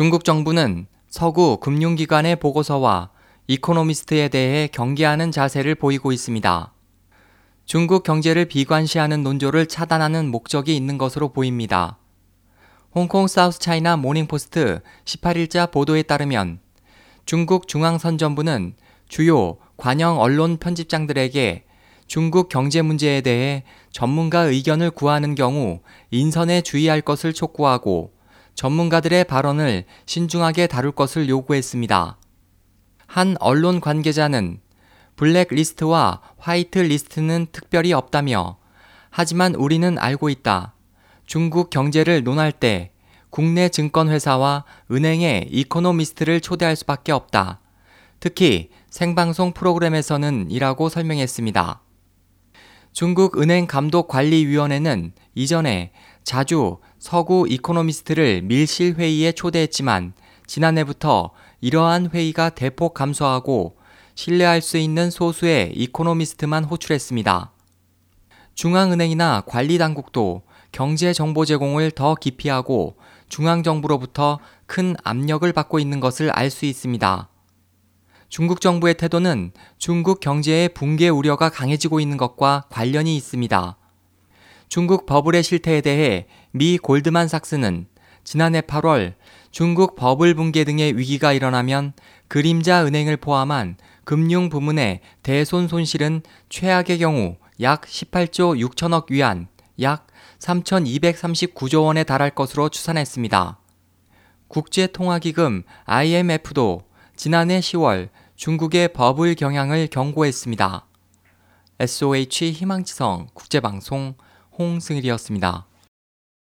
중국 정부는 서구 금융기관의 보고서와 이코노미스트에 대해 경계하는 자세를 보이고 있습니다. 중국 경제를 비관시하는 논조를 차단하는 목적이 있는 것으로 보입니다. 홍콩 사우스 차이나 모닝포스트 18일자 보도에 따르면 중국 중앙선전부는 주요 관영 언론 편집장들에게 중국 경제 문제에 대해 전문가 의견을 구하는 경우 인선에 주의할 것을 촉구하고 전문가들의 발언을 신중하게 다룰 것을 요구했습니다. 한 언론 관계자는 블랙리스트와 화이트리스트는 특별히 없다며 하지만 우리는 알고 있다. 중국 경제를 논할 때 국내 증권회사와 은행의 이코노미스트를 초대할 수밖에 없다. 특히 생방송 프로그램에서는 이라고 설명했습니다. 중국 은행감독관리위원회는 이전에 자주 서구 이코노미스트를 밀실 회의에 초대했지만 지난해부터 이러한 회의가 대폭 감소하고 신뢰할 수 있는 소수의 이코노미스트만 호출했습니다. 중앙은행이나 관리 당국도 경제 정보 제공을 더 기피하고 중앙정부로부터 큰 압력을 받고 있는 것을 알 수 있습니다. 중국 정부의 태도는 중국 경제의 붕괴 우려가 강해지고 있는 것과 관련이 있습니다. 중국 버블의 실태에 대해 미 골드만삭스는 지난해 8월 중국 버블 붕괴 등의 위기가 일어나면 그림자 은행을 포함한 금융 부문의 대손 손실은 최악의 경우 약 18조 6천억 위안, 약 3,239조 원에 달할 것으로 추산했습니다. 국제통화기금 IMF도 지난해 10월 중국의 버블 경향을 경고했습니다. SOH 희망지성 국제방송 홍승일이었습니다.